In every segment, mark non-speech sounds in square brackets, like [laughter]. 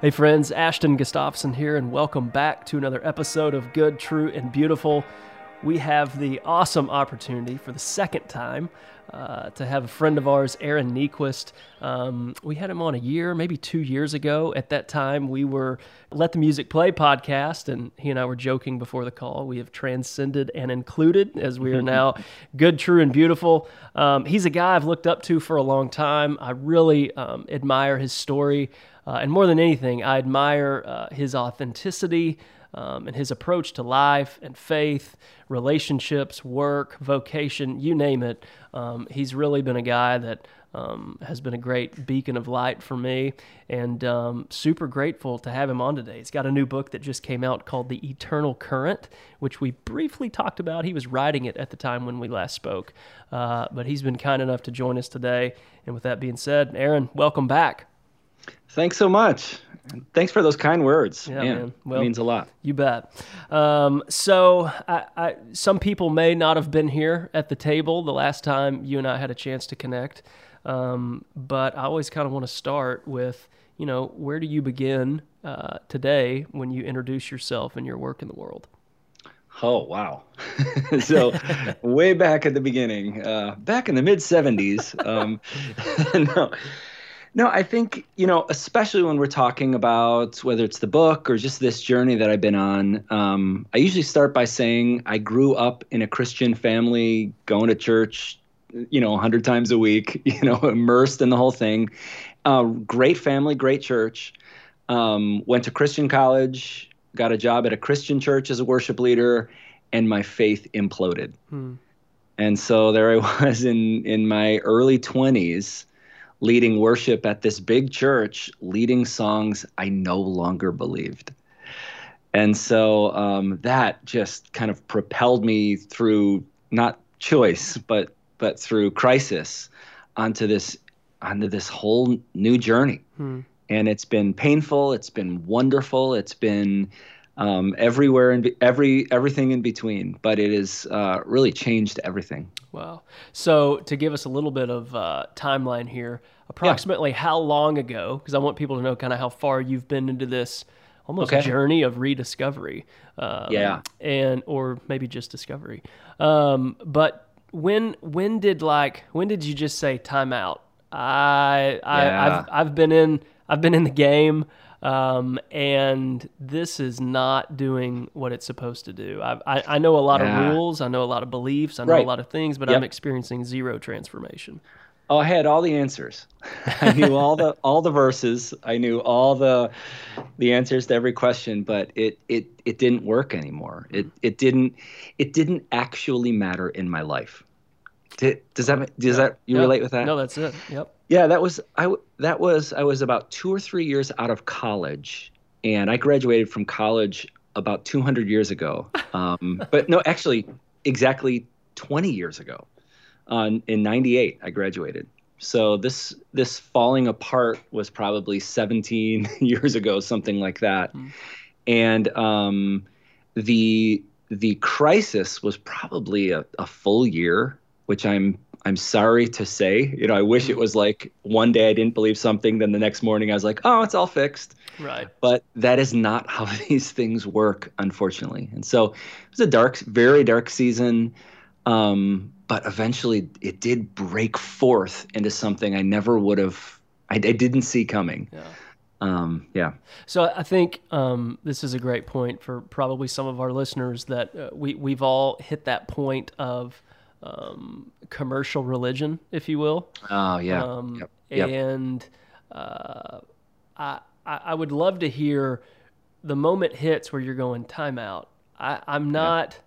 Hey, friends, Ashton Gustafson here, and welcome back to another episode of Good, True, and Beautiful. We have the awesome opportunity for the second time uh, to have a friend of ours, Aaron Niequist. Um, we had him on a year, maybe two years ago. At that time, we were Let the Music Play podcast, and he and I were joking before the call. We have transcended and included as we are [laughs] now good, true, and beautiful. Um, he's a guy I've looked up to for a long time. I really um, admire his story. Uh, and more than anything, I admire uh, his authenticity um, and his approach to life and faith, relationships, work, vocation, you name it. Um, he's really been a guy that um, has been a great beacon of light for me, and um, super grateful to have him on today. He's got a new book that just came out called The Eternal Current, which we briefly talked about. He was writing it at the time when we last spoke, uh, but he's been kind enough to join us today. And with that being said, Aaron, welcome back. Thanks so much. Thanks for those kind words. Yeah, man. Well, it means a lot. You bet. Um, so, I, I, some people may not have been here at the table the last time you and I had a chance to connect, um, but I always kind of want to start with, you know, where do you begin uh, today when you introduce yourself and your work in the world? Oh wow! [laughs] so way back at the beginning, uh, back in the mid '70s. Um, [laughs] no, no, I think, you know, especially when we're talking about whether it's the book or just this journey that I've been on, um, I usually start by saying I grew up in a Christian family, going to church, you know, 100 times a week, [laughs] you know, immersed in the whole thing. Uh, great family, great church. Um, went to Christian college, got a job at a Christian church as a worship leader, and my faith imploded. Hmm. And so there I [laughs] was in, in my early 20s leading worship at this big church, leading songs I no longer believed. And so um, that just kind of propelled me through not choice, but but through crisis onto this onto this whole new journey. Hmm. And it's been painful. It's been wonderful. It's been um, everywhere and every everything in between. But it has uh, really changed everything. Wow. So to give us a little bit of uh, timeline here, approximately yeah. how long ago? Because I want people to know kind of how far you've been into this almost okay. journey of rediscovery. Um, yeah. And or maybe just discovery. Um, but when when did like when did you just say time out? I I yeah. I've I've been in I've been in the game. Um, and this is not doing what it's supposed to do. I, I, I know a lot yeah. of rules, I know a lot of beliefs, I know right. a lot of things, but yep. I'm experiencing zero transformation. Oh, I had all the answers. [laughs] I knew all the all the verses. I knew all the the answers to every question, but it it it didn't work anymore. It it didn't it didn't actually matter in my life. Did, does that does that you relate with that? No, that's it. Yep. Yeah, that was I. That was I was about two or three years out of college, and I graduated from college about 200 years ago. [laughs] Um, but no, actually, exactly 20 years ago. Uh, in '98, I graduated. So this this falling apart was probably 17 [laughs] years ago, something like that. Mm. And um, the the crisis was probably a, a full year, which I'm I'm sorry to say. You know, I wish it was like one day I didn't believe something, then the next morning I was like, oh, it's all fixed. Right. But that is not [laughs] how these things work, unfortunately. And so it was a dark, very dark season. Um, but eventually it did break forth into something I never would have, I, I didn't see coming. Yeah. Um, yeah. So I think um, this is a great point for probably some of our listeners that uh, we we've all hit that point of um, commercial religion, if you will. Oh yeah. Um, yep. Yep. And uh, I I would love to hear the moment hits where you're going timeout. I, I'm not. Yeah.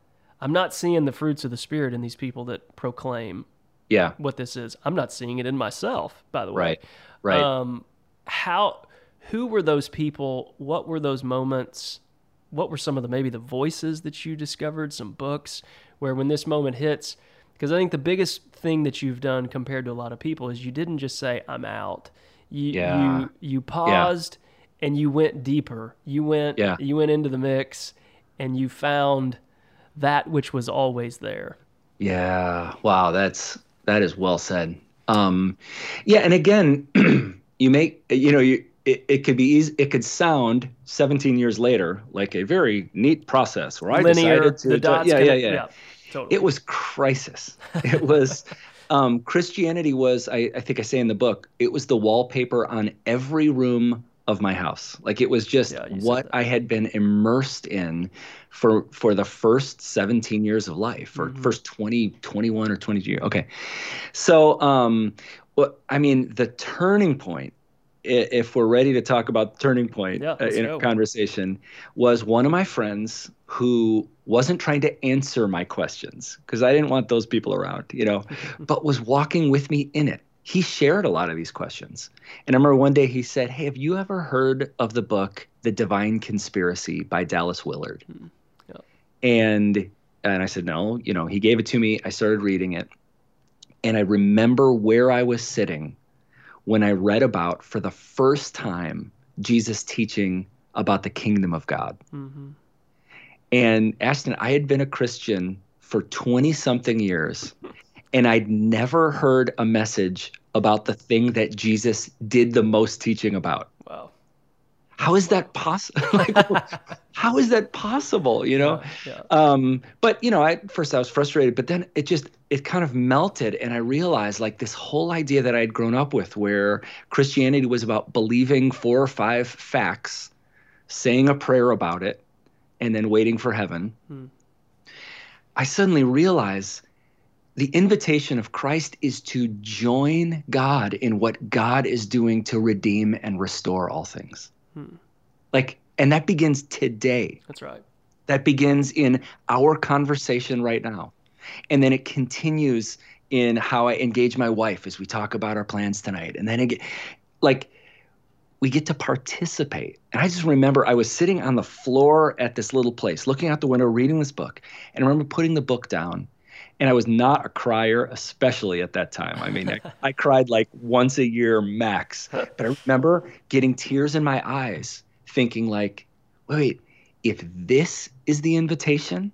I'm not seeing the fruits of the spirit in these people that proclaim yeah what this is. I'm not seeing it in myself, by the way. Right. Right. Um, how who were those people? What were those moments? What were some of the maybe the voices that you discovered, some books where when this moment hits, because I think the biggest thing that you've done compared to a lot of people is you didn't just say I'm out. You yeah. you you paused yeah. and you went deeper. You went yeah. you went into the mix and you found that which was always there. Yeah. Wow, that's that is well said. Um yeah, and again, [clears throat] you make you know, you it, it could be easy. It could sound 17 years later like a very neat process where I Linear, decided to. the dots yeah, yeah, connect- yeah, totally. It was crisis. It was. [laughs] um, Christianity was. I, I think I say in the book. It was the wallpaper on every room of my house. Like it was just Yeah, what. I had been immersed in for for the first 17 years of life, or Mhm. first 20, 21 or 22 years. Okay, so um, what I mean, the turning point if we're ready to talk about the turning point Yeah, uh, in go. a conversation, was one of my friends who wasn't trying to answer my questions because I didn't want those people around, you know, [laughs] but was walking with me in it. He shared a lot of these questions. And I remember one day he said, Hey, have you ever heard of the book The Divine Conspiracy by Dallas Willard? Hmm. Yeah. And and I said, No, you know, he gave it to me. I started reading it. And I remember where I was sitting when I read about for the first time Jesus teaching about the kingdom of God. Mhm. And Ashton, I had been a Christian for 20 something years, and I'd never heard a message about the thing that Jesus did the most teaching about. Wow. How is that possible? [laughs] like, [laughs] how is that possible? You know? Yeah. Um, but you know, at first I was frustrated, but then it just it kind of melted, and I realized like this whole idea that I had grown up with, where Christianity was about believing four or five facts, saying a prayer about it, and then waiting for heaven. Hmm. I suddenly realized the invitation of Christ is to join God in what God is doing to redeem and restore all things. Hmm. Like, and that begins today That's right. that begins in our conversation right now. And then it continues in how I engage my wife as we talk about our plans tonight. And then it get, like we get to participate. And I just remember I was sitting on the floor at this little place, looking out the window, reading this book. And I remember putting the book down. And I was not a crier, especially at that time. I mean, I, [laughs] I cried like once a year max. [laughs] But I remember getting tears in my eyes, thinking like, wait, if this is the invitation,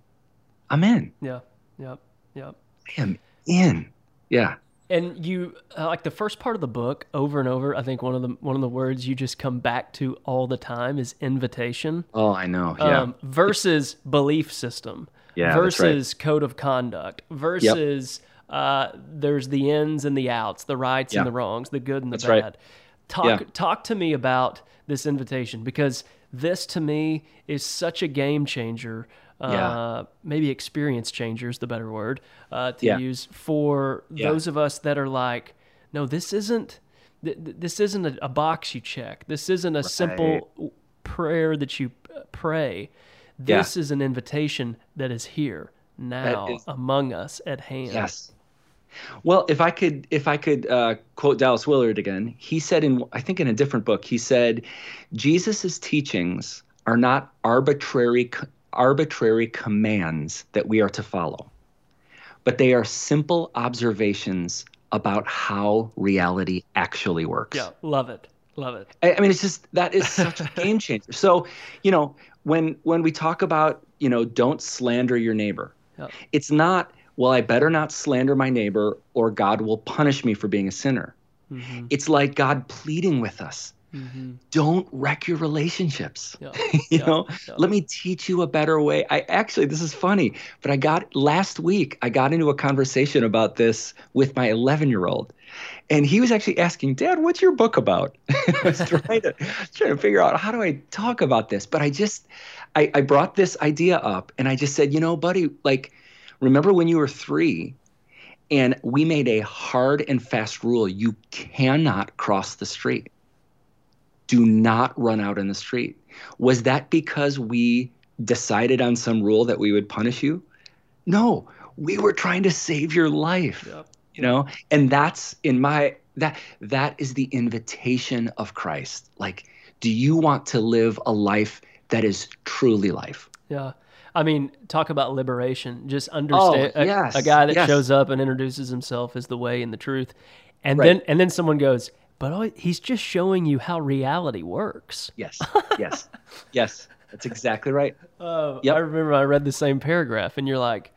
I'm in. Yeah. Yep. Yep. I am in. Yeah. And you uh, like the first part of the book over and over. I think one of the one of the words you just come back to all the time is invitation. Oh, I know. Yeah. Um, versus belief system. Yeah, that's right. Versus code of conduct. Versus uh, there's the ins and the outs, the rights Yeah. and the wrongs, the good and the That's right. bad. Talk Yeah. talk to me about this invitation because this to me is such a game changer. Uh, Yeah. maybe experience changer is the better word uh, to Yeah. use for Yeah. those of us that are like, no, this isn't. th- th- This isn't a, a box you check. This isn't a simple prayer that you uh, pray. This is an invitation that is here now is- among us at hand. Yes. Well, if I could, if I could uh, quote Dallas Willard again, he said in, I think in a different book, he said, Jesus's teachings are not arbitrary, arbitrary commands that we are to follow, but they are simple observations about how reality actually works. Yeah, love it. Love it. I, I mean, it's just that is such a [laughs] game changer. So, you know, when when we talk about, you know, don't slander your neighbor, Yep. it's not, well, I better not slander my neighbor or God will punish me for being a sinner. hmm It's like God pleading with us. Hmm Don't wreck your relationships. Yeah. [laughs] you Yeah. know, Yeah. let me teach you a better way. I actually, this is funny, but I got last week, I got into a conversation about this with my 11 year old. And he was actually asking, Dad, what's your book about? [laughs] I was [laughs] trying to, trying to figure out how do I talk about this? But I just, I, I brought this idea up and I just said, you know, buddy, like, remember when you were three and we made a hard and fast rule you cannot cross the street do not run out in the street. Was that because we decided on some rule that we would punish you? No, we were trying to save your life. Yep. You know, and that's in my that that is the invitation of Christ. Like, do you want to live a life that is truly life? Yeah. I mean, talk about liberation. Just oh, understand a, Oh, yes, a guy that yes. shows up and introduces himself as the way and the truth. And Right. then and then someone goes, "But he's just showing you how reality works." Yes, yes, yes. That's exactly right. [laughs] Oh, Yep. I remember I read the same paragraph and you're like,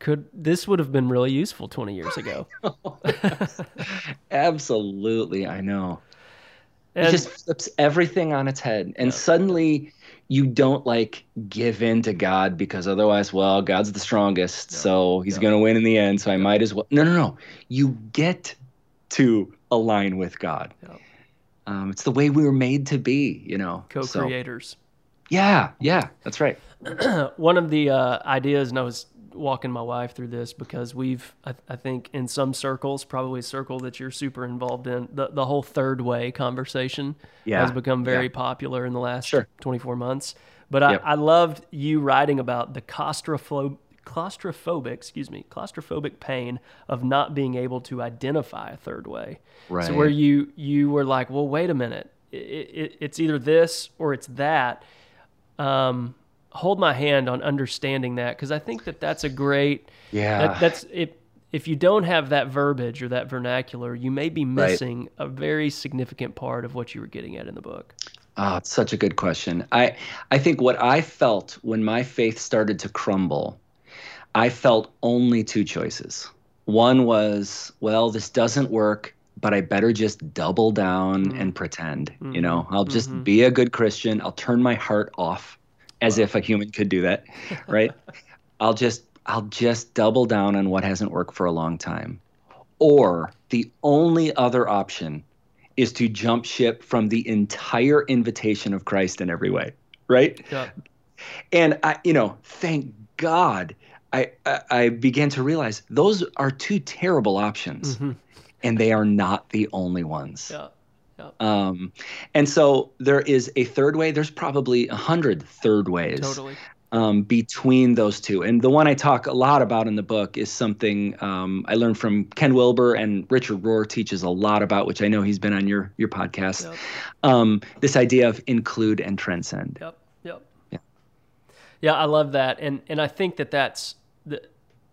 "Could this would have been really useful 20 years ago?" [laughs] Absolutely, I know. And, it just flips everything on its head. And yeah. suddenly you don't like give in to God because otherwise, well, God's the strongest, yeah. so he's yeah. going to win in the end, so I might as well. No, no, no. You get to align with God. Um, it's the way we were made to be, you know. Co-creators. So, yeah, yeah, that's right. [clears throat] One of the uh, ideas, and I was walking my wife through this because we've, I, I, think, in some circles, probably a circle that you're super involved in, the, the whole third way conversation yeah. has become very yeah. popular in the last sure. 24 months. But yep. I, I loved you writing about the claustrophobic, claustrophobic, excuse me, claustrophobic pain of not being able to identify a third way. Right. So where you you were like, well, wait a minute, it, it, it's either this or it's that. Um, hold my hand on understanding that because I think that that's a great yeah that, that's if if you don't have that verbiage or that vernacular, you may be missing right. a very significant part of what you were getting at in the book. Oh, it's such a good question. I I think what I felt when my faith started to crumble, I felt only two choices. One was, well, this doesn't work, but I better just double down mm-hmm. and pretend. Mm-hmm. You know, I'll just mm-hmm. be a good Christian. I'll turn my heart off as wow. if a human could do that, [laughs] right? I'll just I'll just double down on what hasn't worked for a long time. Or the only other option is to jump ship from the entire invitation of Christ in every way, right? Yeah. And I, you know, thank God, I, I, I began to realize those are two terrible options, mm-hmm. and they are not the only ones. Yeah. Um, and so there is a third way. There's probably a hundred third ways. Totally. Um, between those two. And the one I talk a lot about in the book is something um, I learned from Ken Wilber and Richard Rohr teaches a lot about, which I know he's been on your your podcast. Yep. Um, this idea of include and transcend. Yep. Yeah. I love that, and and I think that that's the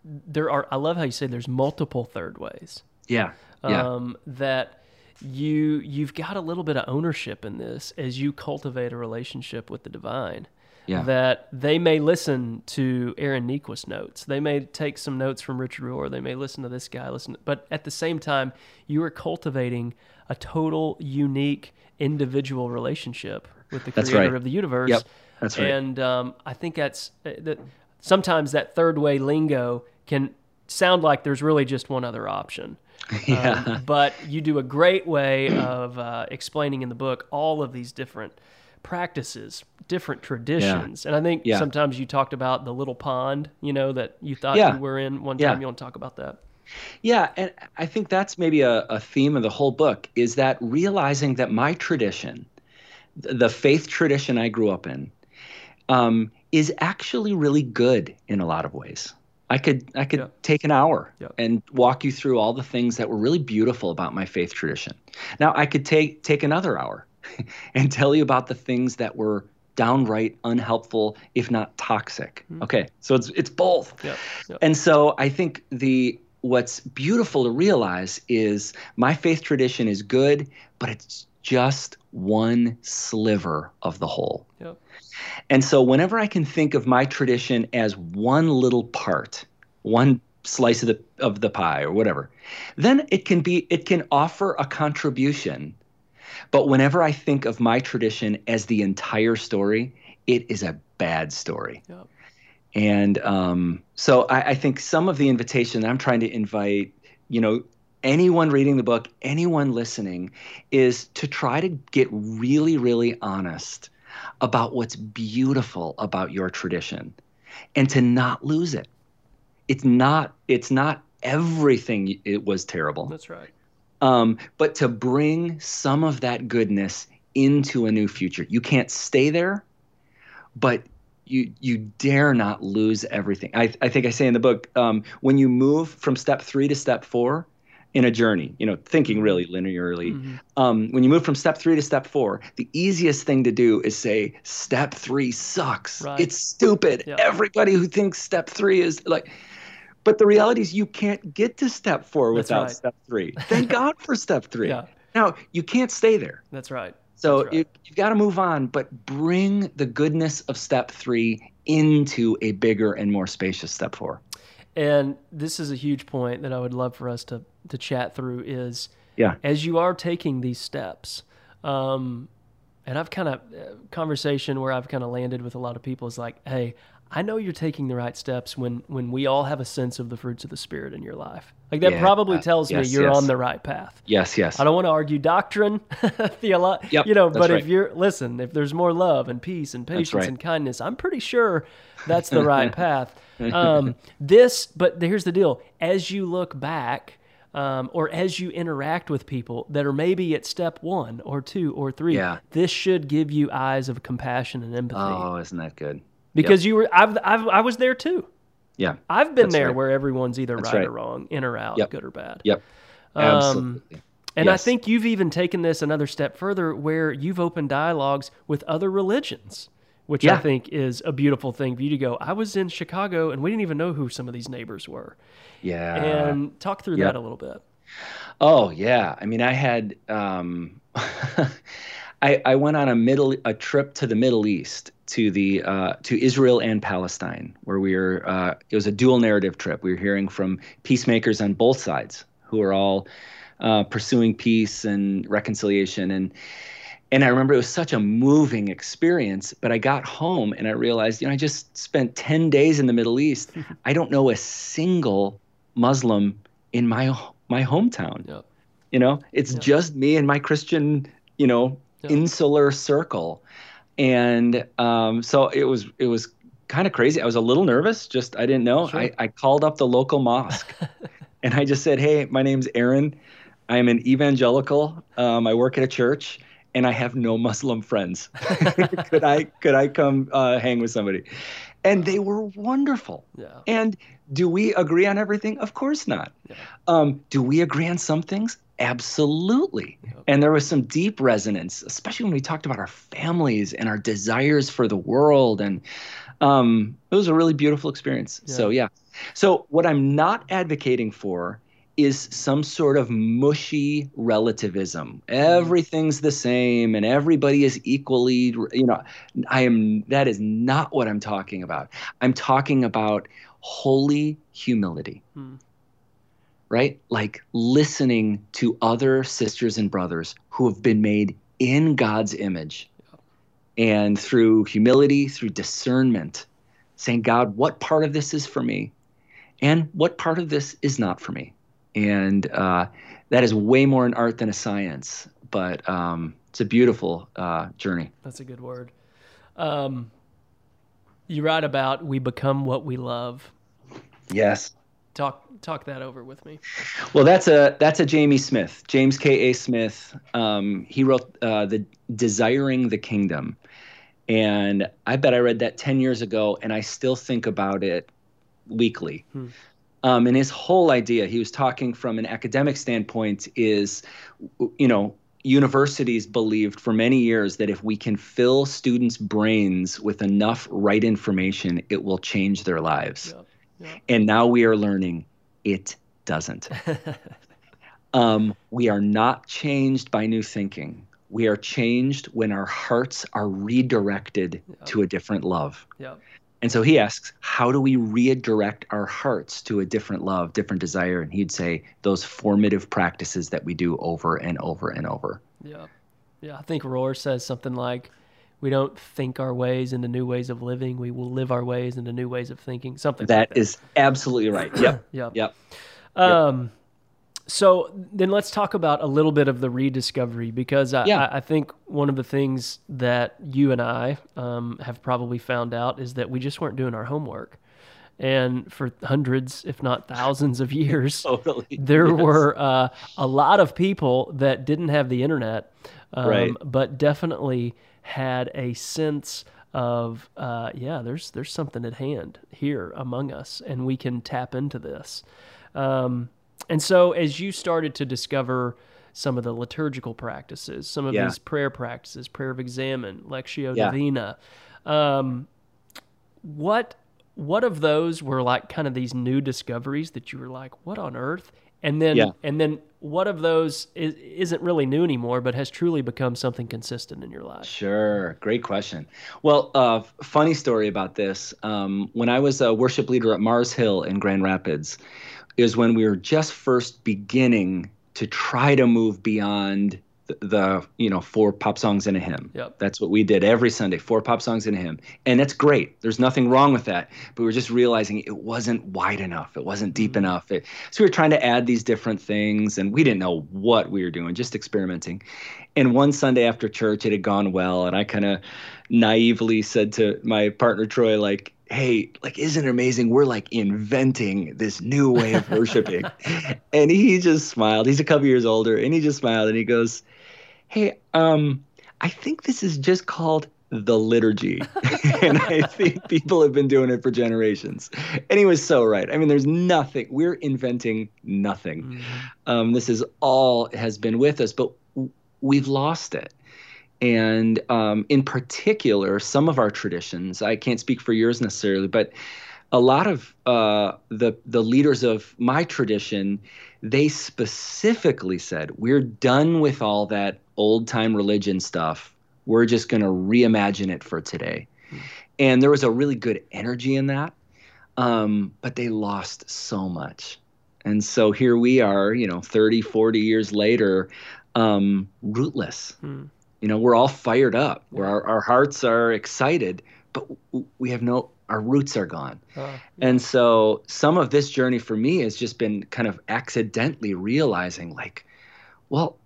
there are. I love how you say there's multiple third ways. Yeah. Yeah. Um, that you you've got a little bit of ownership in this as you cultivate a relationship with the divine. Yeah. That they may listen to Aaron Niequist notes. They may take some notes from Richard Rohr. They may listen to this guy. Listen, but at the same time, you are cultivating a total, unique, individual relationship with the Creator right. of the universe. Yep. That's right. And um, I think that's uh, that. Sometimes that third way lingo can sound like there's really just one other option. [laughs] Yeah. Um, but you do a great way of uh, explaining in the book all of these different practices, different traditions. Yeah. And I think yeah. sometimes you talked about the little pond, you know, that you thought yeah. you were in one time. You want to talk about that? Yeah, and I think that's maybe a, a theme of the whole book is that realizing that my tradition, the faith tradition I grew up in, um, is actually really good in a lot of ways. I could I could take an hour and walk you through all the things that were really beautiful about my faith tradition. Now I could take take another hour [laughs] and tell you about the things that were downright unhelpful, if not toxic. Mm-hmm. Okay, so it's it's both. And so I think the what's beautiful to realize is my faith tradition is good, but it's just one sliver of the whole. Yep. And so whenever I can think of my tradition as one little part, one slice of the of the pie or whatever, then it can be it can offer a contribution. But whenever I think of my tradition as the entire story, it is a bad story. Yep. And um, so I, I think some of the invitation that I'm trying to invite, you know, anyone reading the book, anyone listening, is to try to get really, really honest about what's beautiful about your tradition and to not lose it. It's not it's not everything it was terrible. That's right. Um, but to bring some of that goodness into a new future. You can't stay there, but you you dare not lose everything. I, I think I say in the book um, when you move from step three to step four, in a journey, you know, thinking really linearly. Mm-hmm. Um, when you move from step three to step four, the easiest thing to do is say, step three sucks. Right. It's stupid. Everybody who thinks step three is like, but the reality is you can't get to step four without right. step three. [laughs] Thank God for step three. Yeah. Now, you can't stay there. That's right. So right. You, you've got to move on, but bring the goodness of step three into a bigger and more spacious step four. And this is a huge point that I would love for us to to chat through is yeah. as you are taking these steps Um, and I've kind of uh, conversation where I've kind of landed with a lot of people is like, hey, I know you're taking the right steps when when we all have a sense of the fruits of the spirit in your life. Like that Yeah, probably uh, tells yes, me you're yes. on the right path. Yes, yes. I don't want to argue doctrine, [laughs] theolo- Yep, you know, but right. if you're listen, if there's more love and peace and patience right. and kindness, I'm pretty sure that's the right [laughs] path. [laughs] Um, this, but here's the deal: as you look back. Um, or as you interact with people that are maybe at step one or two or three, Yeah. this should give you eyes of compassion and empathy Oh, isn't that good? Because you were I've, I've I was there too. Yeah. I've been there right. where everyone's either right, right. or wrong, in or out, Yep. good or bad. Yep. Um, Absolutely. And I think you've even taken this another step further where you've opened dialogues with other religions, which I think is a beautiful thing for you to go. I was in Chicago and we didn't even know who some of these neighbors were. yeah. and talk through yeah. that a little bit. Oh yeah, I mean, I had um, [laughs] I I went on a middle a trip to the Middle East to the uh, to Israel and Palestine, where we were. Uh, it was a dual narrative trip. We were hearing from peacemakers on both sides, who are all uh, pursuing peace and reconciliation and. And I remember it was such a moving experience, but I got home and I realized, you know, I just spent 10 days in the Middle East. [laughs] I don't know a single Muslim in my my hometown. Yep. You know, it's Yeah. just me and my Christian, you know, Yeah. insular circle. And um, so it was it was kind of crazy. I was a little nervous, just I didn't know. Sure. I, I called up the local mosque [laughs] and I just said, Hey, my name's Aaron. I'm an evangelical. Um, I work at a church and I have no Muslim friends. [laughs] could I could I come uh, hang with somebody? And they were wonderful. Yeah. And do we agree on everything? Of course not. Yeah. Um, do we agree on some things? Absolutely. Yep. And there was some deep resonance, especially when we talked about our families and our desires for the world. And um, it was a really beautiful experience. So, yeah. So, what I'm not advocating for is some sort of mushy relativism. Everything's the same and everybody is equally, you know, I am, that is not what I'm talking about. I'm talking about holy humility Hmm. Right? Like listening to other sisters and brothers who have been made in God's image. And through humility, through discernment, saying, God, what part of this is for me? And what part of this is not for me? And uh, that is way more an art than a science, but um, it's a beautiful uh, journey. That's a good word. Um, you write about we become what we love. Yes. Talk talk that over with me. Well, that's a that's a Jamie Smith, James K. A. Smith. Um, he wrote uh, the Desiring the Kingdom, and I bet I read that ten years ago, and I still think about it weekly. Hmm. Um, and his whole idea, he was talking from an academic standpoint, is, you know, universities believed for many years that if we can fill students' brains with enough right information, it will change their lives. Yep. And now we are learning it doesn't. [laughs] um, we are not changed by new thinking. We are changed when our hearts are redirected to a different love. Yep. And so he asks, how do we redirect our hearts to a different love, different desire? And he'd say, those formative practices that we do over and over and over. Yeah. Yeah. I think Rohr says something like, we don't think our ways into new ways of living. We will live our ways into new ways of thinking. Something like That that. is absolutely right. Yep. [clears throat] Yep. Yep. Um, so then let's talk about a little bit of the rediscovery because I, Yeah. I, I think one of the things that you and I um, have probably found out is that we just weren't doing our homework. And for hundreds, if not thousands of years, [laughs] Totally. there Yes. were uh, a lot of people that didn't have the internet, um, Right. but definitely had a sense of uh, yeah, there's there's something at hand here among us, and we can tap into this. Um, and so, as you started to discover some of the liturgical practices, some of Yeah. these prayer practices, prayer of examen, lectio Yeah. divina, um, what what of those were like kind of these new discoveries that you were like, what on earth? And then Yeah. and then what of those is, isn't really new anymore, but has truly become something consistent in your life? Sure. Great question. Well, uh, funny story about this. Um, when I was a worship leader at Mars Hill in Grand Rapids, is when we were just first beginning to try to move beyond the, the you know four pop songs and a hymn. Yep. That's what we did every Sunday, four pop songs and a hymn, and that's great. There's nothing wrong with that, but we are just realizing it wasn't wide enough, it wasn't deep Mm-hmm. enough. It, so we were trying to add these different things, and we didn't know what we were doing, just experimenting. And one Sunday after church, it had gone well, and I kind of naively said to my partner Troy, like, hey, like, isn't it amazing? We're like inventing this new way of worshiping. [laughs] and he just smiled. He's a couple years older, and he just smiled and he goes, hey, um, I think this is just called the liturgy. [laughs] and I think people have been doing it for generations. And he was so right. I mean, there's nothing, we're inventing nothing. Mhm. Um, this is all has been with us, but w- we've lost it. And um, in particular, some of our traditions, I can't speak for yours necessarily, but a lot of uh, the the leaders of my tradition, they specifically said, "We're done with all that old time religion stuff. We're just going to reimagine it for today." And there was a really good energy in that, um, but they lost so much. And so here we are, you know, 30, 40 years later, um, rootless. Hmm. You know, we're all fired up, where our, our hearts are excited, but we have no, our roots are gone. Uh, And so some of this journey for me has just been kind of accidentally realizing, like, well,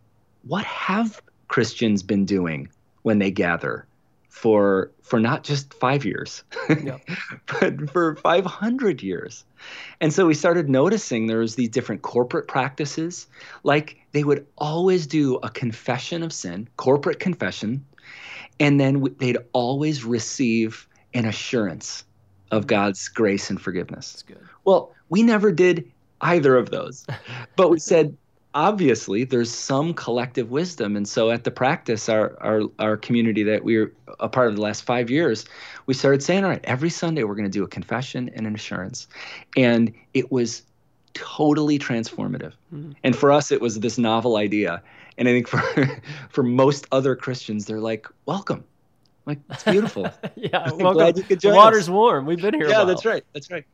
what have Christians been doing when they gather for for not just five years, Yeah. [laughs] but for 500 years? And so we started noticing there was these different corporate practices, like they would always do a confession of sin, corporate confession, and then they'd always receive an assurance of God's grace and forgiveness. That's good. Well, we never did either of those. [laughs] But we said, obviously, there's some collective wisdom. And so at the practice, our, our, our community that we are a part of the last five years, we started saying, all right, every Sunday we're going to do a confession and an assurance. And it was totally transformative. Mhm. And for us, it was this novel idea. And I think for, [laughs] for most other Christians, they're like, welcome. Like, it's beautiful. [laughs] yeah. [laughs] I'm Welcome. glad you could the join us. water's warm. We've been here. a yeah that's right that's right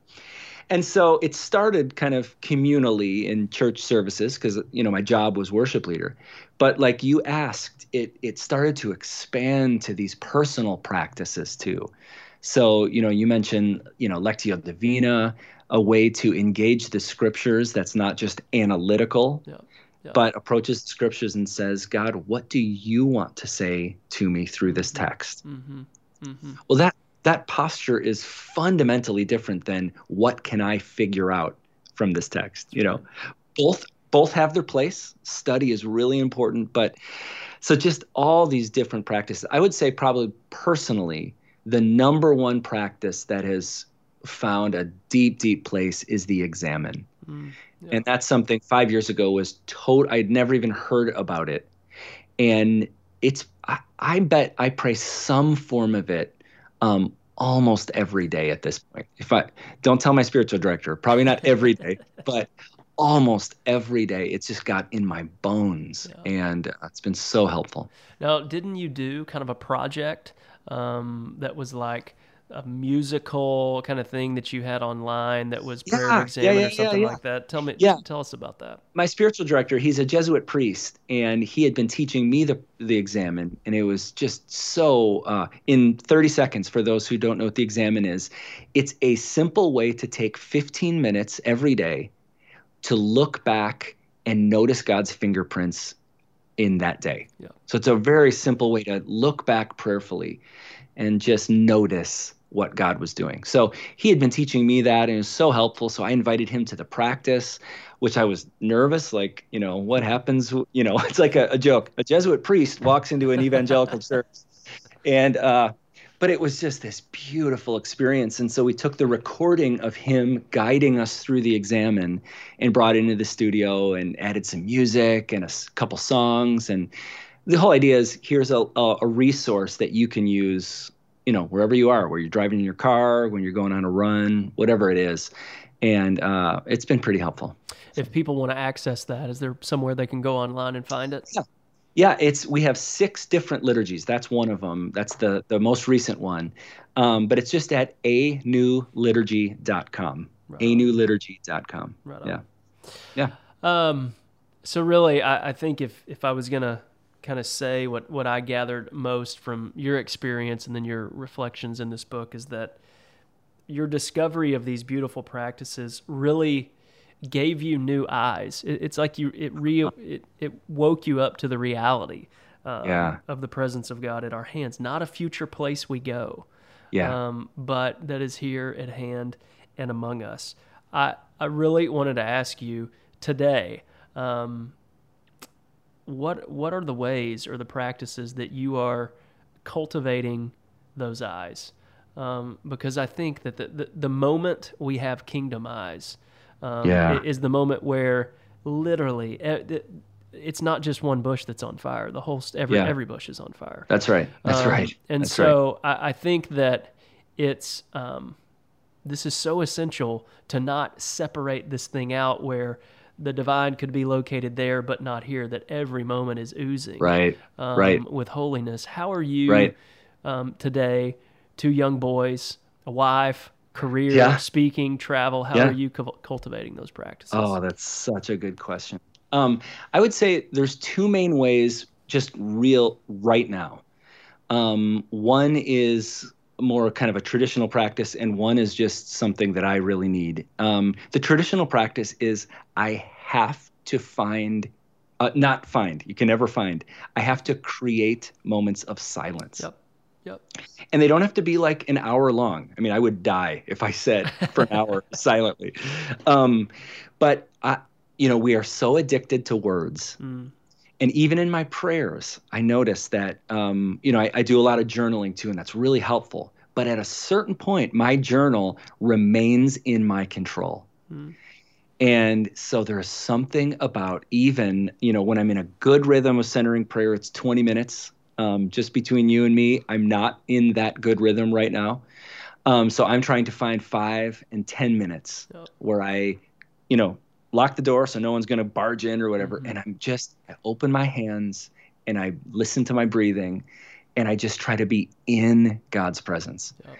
and so it started kind of communally in church services because you know my job was worship leader but like you asked it it started to expand to these personal practices too so you know you mentioned you know lectio divina a way to engage the scriptures that's not just analytical Yeah. Yeah. but approaches the scriptures and says god what do you want to say to me through this text Mm-hmm. Mm-hmm. well, that that posture is fundamentally different than what can I figure out from this text. You know, both both have their place. Study is really important, but so just all these different practices. I would say probably personally, the number one practice that has found a deep, deep place is the examen. Mm, yeah. And that's something five years ago was total. I'd never even heard about it, and it's. I, I bet I pray some form of it um, almost every day at this point. If I don't tell my spiritual director, probably not every day, [laughs] but almost every day. It's just got in my bones, Yeah. and uh, it's been so helpful. Now, didn't you do kind of a project um, that was like a musical kind of thing that you had online that was prayer Yeah, yeah, yeah, or something like that? Tell me, Yeah. tell us about that. my spiritual director he's a jesuit priest and he had been teaching me the the examen and it was just so uh, in 30 seconds for those who don't know what the examen is it's a simple way to take 15 minutes every day to look back and notice god's fingerprints in that day Yeah. so it's a very simple way to look back prayerfully and just notice what God was doing. So he had been teaching me that and it was so helpful. So I invited him to the practice, which I was nervous. Like, you know, what happens? You know, [laughs] it's like a, a joke. A Jesuit priest walks into an evangelical [laughs] church. And, uh, but it was just this beautiful experience. And so we took the recording of him guiding us through the examen and brought it into the studio and added some music and a couple songs. And the whole idea is here's a, a, a resource that you can use you know wherever you are where you're driving in your car when you're going on a run whatever it is. And uh, it's been pretty helpful. If people want to access that, is there somewhere they can go online and find it? Yeah. yeah it's we have six different liturgies. That's one of them that's the the most recent one. Um, but it's just at a newliturgy.com Right a on. newliturgy.com Right on. yeah. Yeah. Um, so really, I, I think if if I was gonna kind of say what what I gathered most from your experience and then your reflections in this book is that your discovery of these beautiful practices really gave you new eyes. It, it's like you it re it, it woke you up to the reality um, Yeah. of the presence of God at our hands, not a future place we go, Yeah. um, but that is here at hand and among us. I I really wanted to ask you today. Um, what what are the ways or the practices that you are cultivating those eyes? Um, because I think that the, the the moment we have kingdom eyes, um, Yeah. is the moment where literally it- it's not just one bush that's on fire. The whole every Yeah. every bush is on fire. That's right. That's Um, right. And That's right. so I, I think that it's um, this is so essential to not separate this thing out where the divine could be located there but not here. That every moment is oozing Right. um, right. with holiness. How are you Right. um, today? Two young boys, a wife, career, Yeah. speaking, travel. How Yeah. are you cul- cultivating those practices? Oh, that's such a good question. Um, I would say there's two main ways, just real right now. Um, one is more kind of a traditional practice, and one is just something that I really need. Um, the traditional practice is I have to find, uh, not find, you can never find, I have to create moments of silence. Yep. Yep. And they don't have to be like an hour long. I mean, I would die if I said for an hour [laughs] silently. Um, but I, you know, we are so addicted to words. Mm. And even in my prayers, I notice that, um, you know, I, I do a lot of journaling too, and that's really helpful. But at a certain point, my journal remains in my control. Mm. And so there's something about even, you know, when I'm in a good rhythm of centering prayer, it's 20 minutes. Um, just between you and me, I'm not in that good rhythm right now. Um, so I'm trying to find five and 10 minutes where I, you know, lock the door so no one's going to barge in or whatever. Mhm. And I'm just, I open my hands and I listen to my breathing and I just try to be in God's presence. Yep.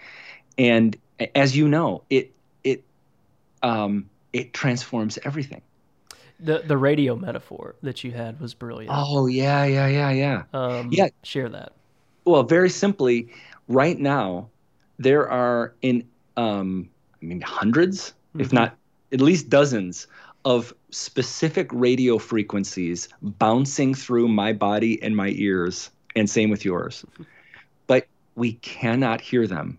And as you know, it, it, um, it transforms everything. The the radio metaphor that you had was brilliant. Oh yeah, yeah, yeah, yeah. Um, yeah. Share that. Well, very simply, right now there are in um, I mean hundreds, if Mhm. not at least dozens, of specific radio frequencies bouncing through my body and my ears, and same with yours. But we cannot hear them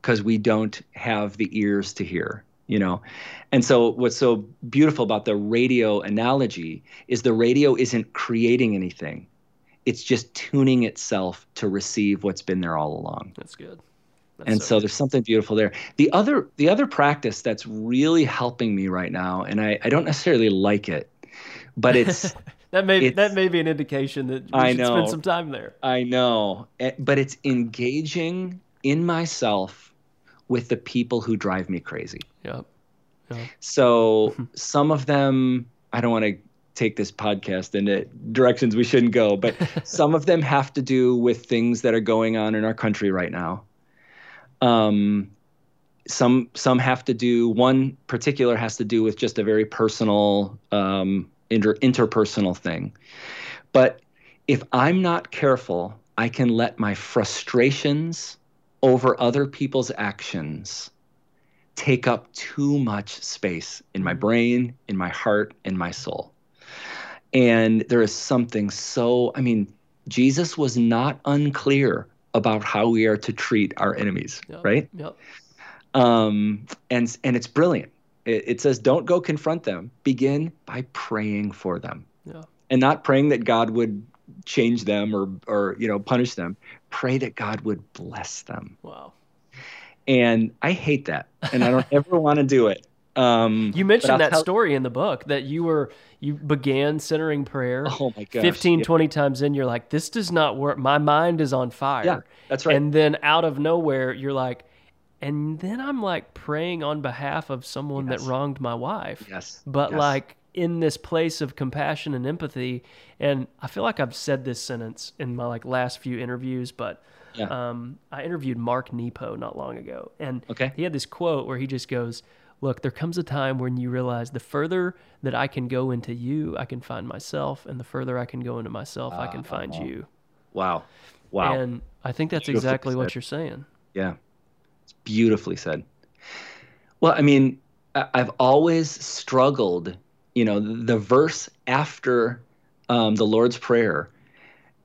because we don't have the ears to hear. You know, and so what's so beautiful about the radio analogy is the radio isn't creating anything it's just tuning itself to receive what's been there all along That's good. That's and so there's something beautiful there the other the other practice that's really helping me right now and i, I don't necessarily like it but [laughs] it's that may it's- that may be an indication that we I should know. spend some time there. i know eh, but it's engaging in myself with the people who drive me crazy Yep. So [laughs] some of them, I don't want to take this podcast into directions we shouldn't go, but [laughs] some of them have to do with things that are going on in our country right now. Um, some some have to do. One particular has to do with just a very personal, um, inter, interpersonal thing. But if I'm not careful, I can let my frustrations over other people's actions take up too much space in my brain, in my heart, in my soul. And there is something so, I mean, Jesus was not unclear about how we are to treat our enemies, Yep. right? Yep. Um, and and it's brilliant. It, it says, "Don't go confront them. Begin by praying for them, Yeah. and not praying that God would change them or or you know punish them. Pray that God would bless them." Wow. and I hate that, and I don't [laughs] ever want to do it. Um, You mentioned that tell- story in the book that you were you began centering prayer. Oh my gosh! 15 yeah, 20 times in you're like this does not work my mind is on fire Yeah, that's right. and then out of nowhere you're like and then i'm like praying on behalf of someone Yes. that wronged my wife yes, but yes. like in this place of compassion and empathy and i feel like i've said this sentence in my like last few interviews but Yeah. um, i interviewed mark nepo not long ago and Okay. he had this quote where he just goes look, there comes a time when you realize the further that I can go into you, I can find myself, and the further I can go into myself, I can find Uh-huh. you. Wow. Wow. And I think that's Beautifully exactly what you're saying. Yeah. It's beautifully said. Well, I mean, I've always struggled, you know, the verse after um, the Lord's Prayer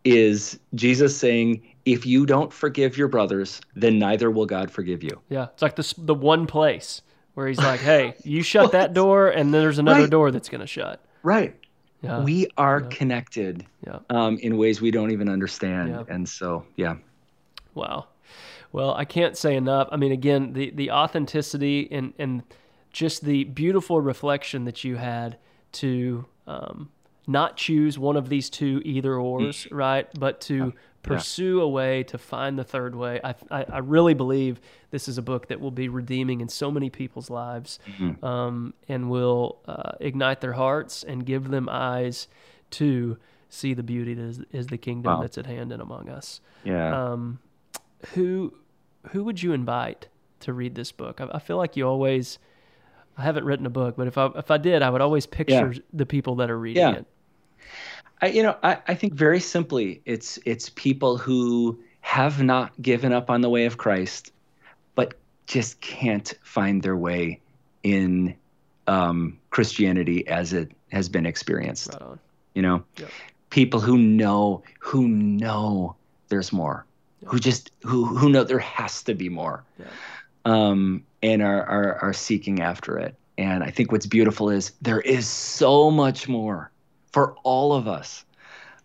is Jesus saying, if you don't forgive your brothers, then neither will God forgive you. Yeah, it's like this the one place where he's like, "Hey, you shut that [laughs] door, and then there's another Right. door that's going to shut." Right. Yeah, we are yeah. connected yeah. um, in ways we don't even understand. Yeah. And so, yeah. Wow. Well, I can't say enough. I mean, again, the the authenticity and and just the beautiful reflection that you had to um, not choose one of these two either ors, right? But to pursue a way to find the third way. I, I I really believe this is a book that will be redeeming in so many people's lives, um, and will uh, ignite their hearts and give them eyes to see the beauty that is, is the kingdom Wow. that's at hand and among us Yeah. um, who who would you invite to read this book? I, I feel like you always. I haven't written a book, but if I if I did, I would always picture the people that are reading Yeah. it. I, you know, I, I think very simply, it's it's people who have not given up on the way of Christ, but just can't find their way in um, Christianity as it has been experienced. Right. You know, Yep. people who know who know there's more, who just who who know there has to be more, Yeah. um, and are, are are seeking after it. And I think what's beautiful is there is so much more for all of us.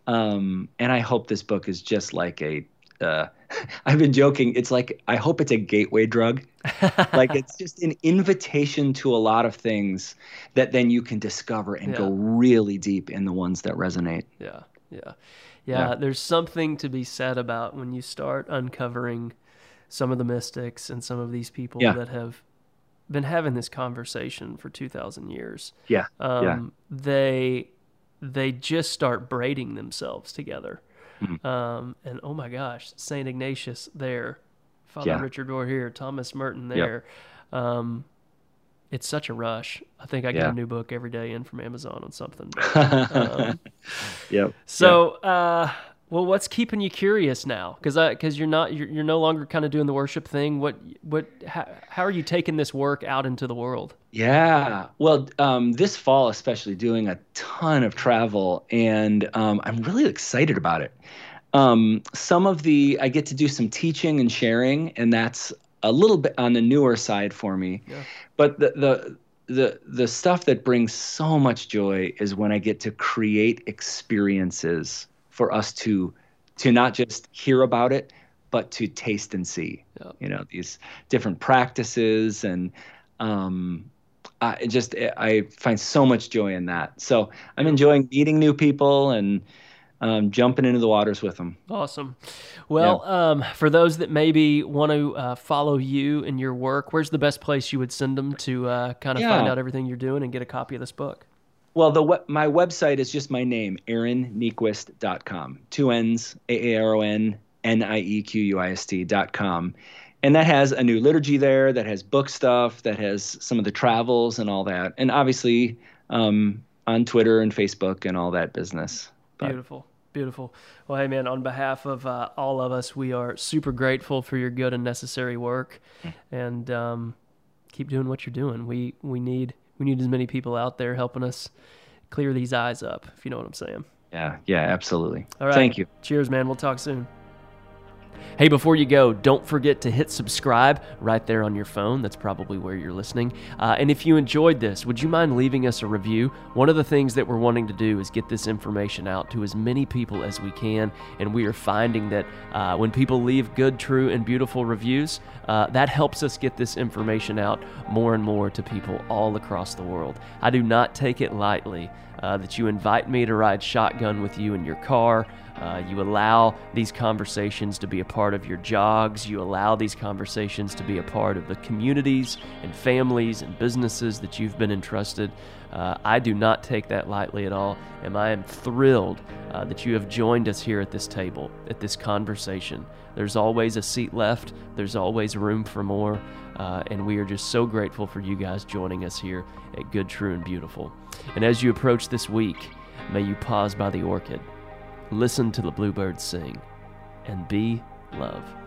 Um, and I hope this book is just like a. Uh, [laughs] I've been joking. It's like I hope it's a gateway drug. [laughs] like it's just an invitation to a lot of things that then you can discover and go really deep in the ones that resonate. Yeah, yeah, yeah, Yeah. There's something to be said about when you start uncovering some of the mystics and some of these people Yeah. that have been having this conversation for two thousand years. Yeah. um, Yeah. they they just start braiding themselves together. Mhm. Um, and oh my gosh, Saint Ignatius there, Father Yeah. Richard Rohr here, Thomas Merton Yep. there. Um, it's such a rush. I think I get Yeah. a new book every day in from Amazon on something. [laughs] Um, yep. so, uh, well, what's keeping you curious now? Because because you're not you're, you're no longer kind of doing the worship thing. What what how, how are you taking this work out into the world? Yeah. Well, um, this fall, especially doing a ton of travel, and um, I'm really excited about it. Um, some of the, I get to do some teaching and sharing, and that's a little bit on the newer side for me. Yeah. But the, the, the, the stuff that brings so much joy is when I get to create experiences for us to, to not just hear about it, but to taste and see. Yeah. You know, these different practices and, um, I just I find so much joy in that. So I'm enjoying meeting new people and um, jumping into the waters with them. Awesome. Well, um, for those that maybe want to uh, follow you and your work, where's the best place you would send them to uh, kind of find out everything you're doing and get a copy of this book? Well, the my website is just my name, aaronniequist.com. Two N's, A A R O N N I E Q U I S T.com. And that has a new liturgy there, that has book stuff, that has some of the travels and all that. And obviously um, on Twitter and Facebook and all that business. But- Beautiful. Beautiful. Well, hey, man, on behalf of uh, all of us, we are super grateful for your good and necessary work. And um, keep doing what you're doing. We, we, need, we need as many people out there helping us clear these eyes up, if you know what I'm saying. Yeah, yeah, absolutely. All right. Thank you. Cheers, man. We'll talk soon. Hey, before you go, don't forget to hit subscribe right there on your phone. That's probably where you're listening. Uh, and if you enjoyed this, would you mind leaving us a review? One of the things that we're wanting to do is get this information out to as many people as we can. And we are finding that uh, when people leave good, true, and beautiful reviews, uh, that helps us get this information out more and more to people all across the world. I do not take it lightly uh, that you invite me to ride shotgun with you in your car. Uh, you allow these conversations to be a part of your jogs. You allow these conversations to be a part of the communities and families and businesses that you've been entrusted. Uh, I do not take that lightly at all, and I am thrilled uh, that you have joined us here at this table, at this conversation. There's always a seat left, there's always room for more. Uh, and we are just so grateful for you guys joining us here at Good, True, and Beautiful. And as you approach this week, may you pause by the orchid, listen to the bluebirds sing, and be love.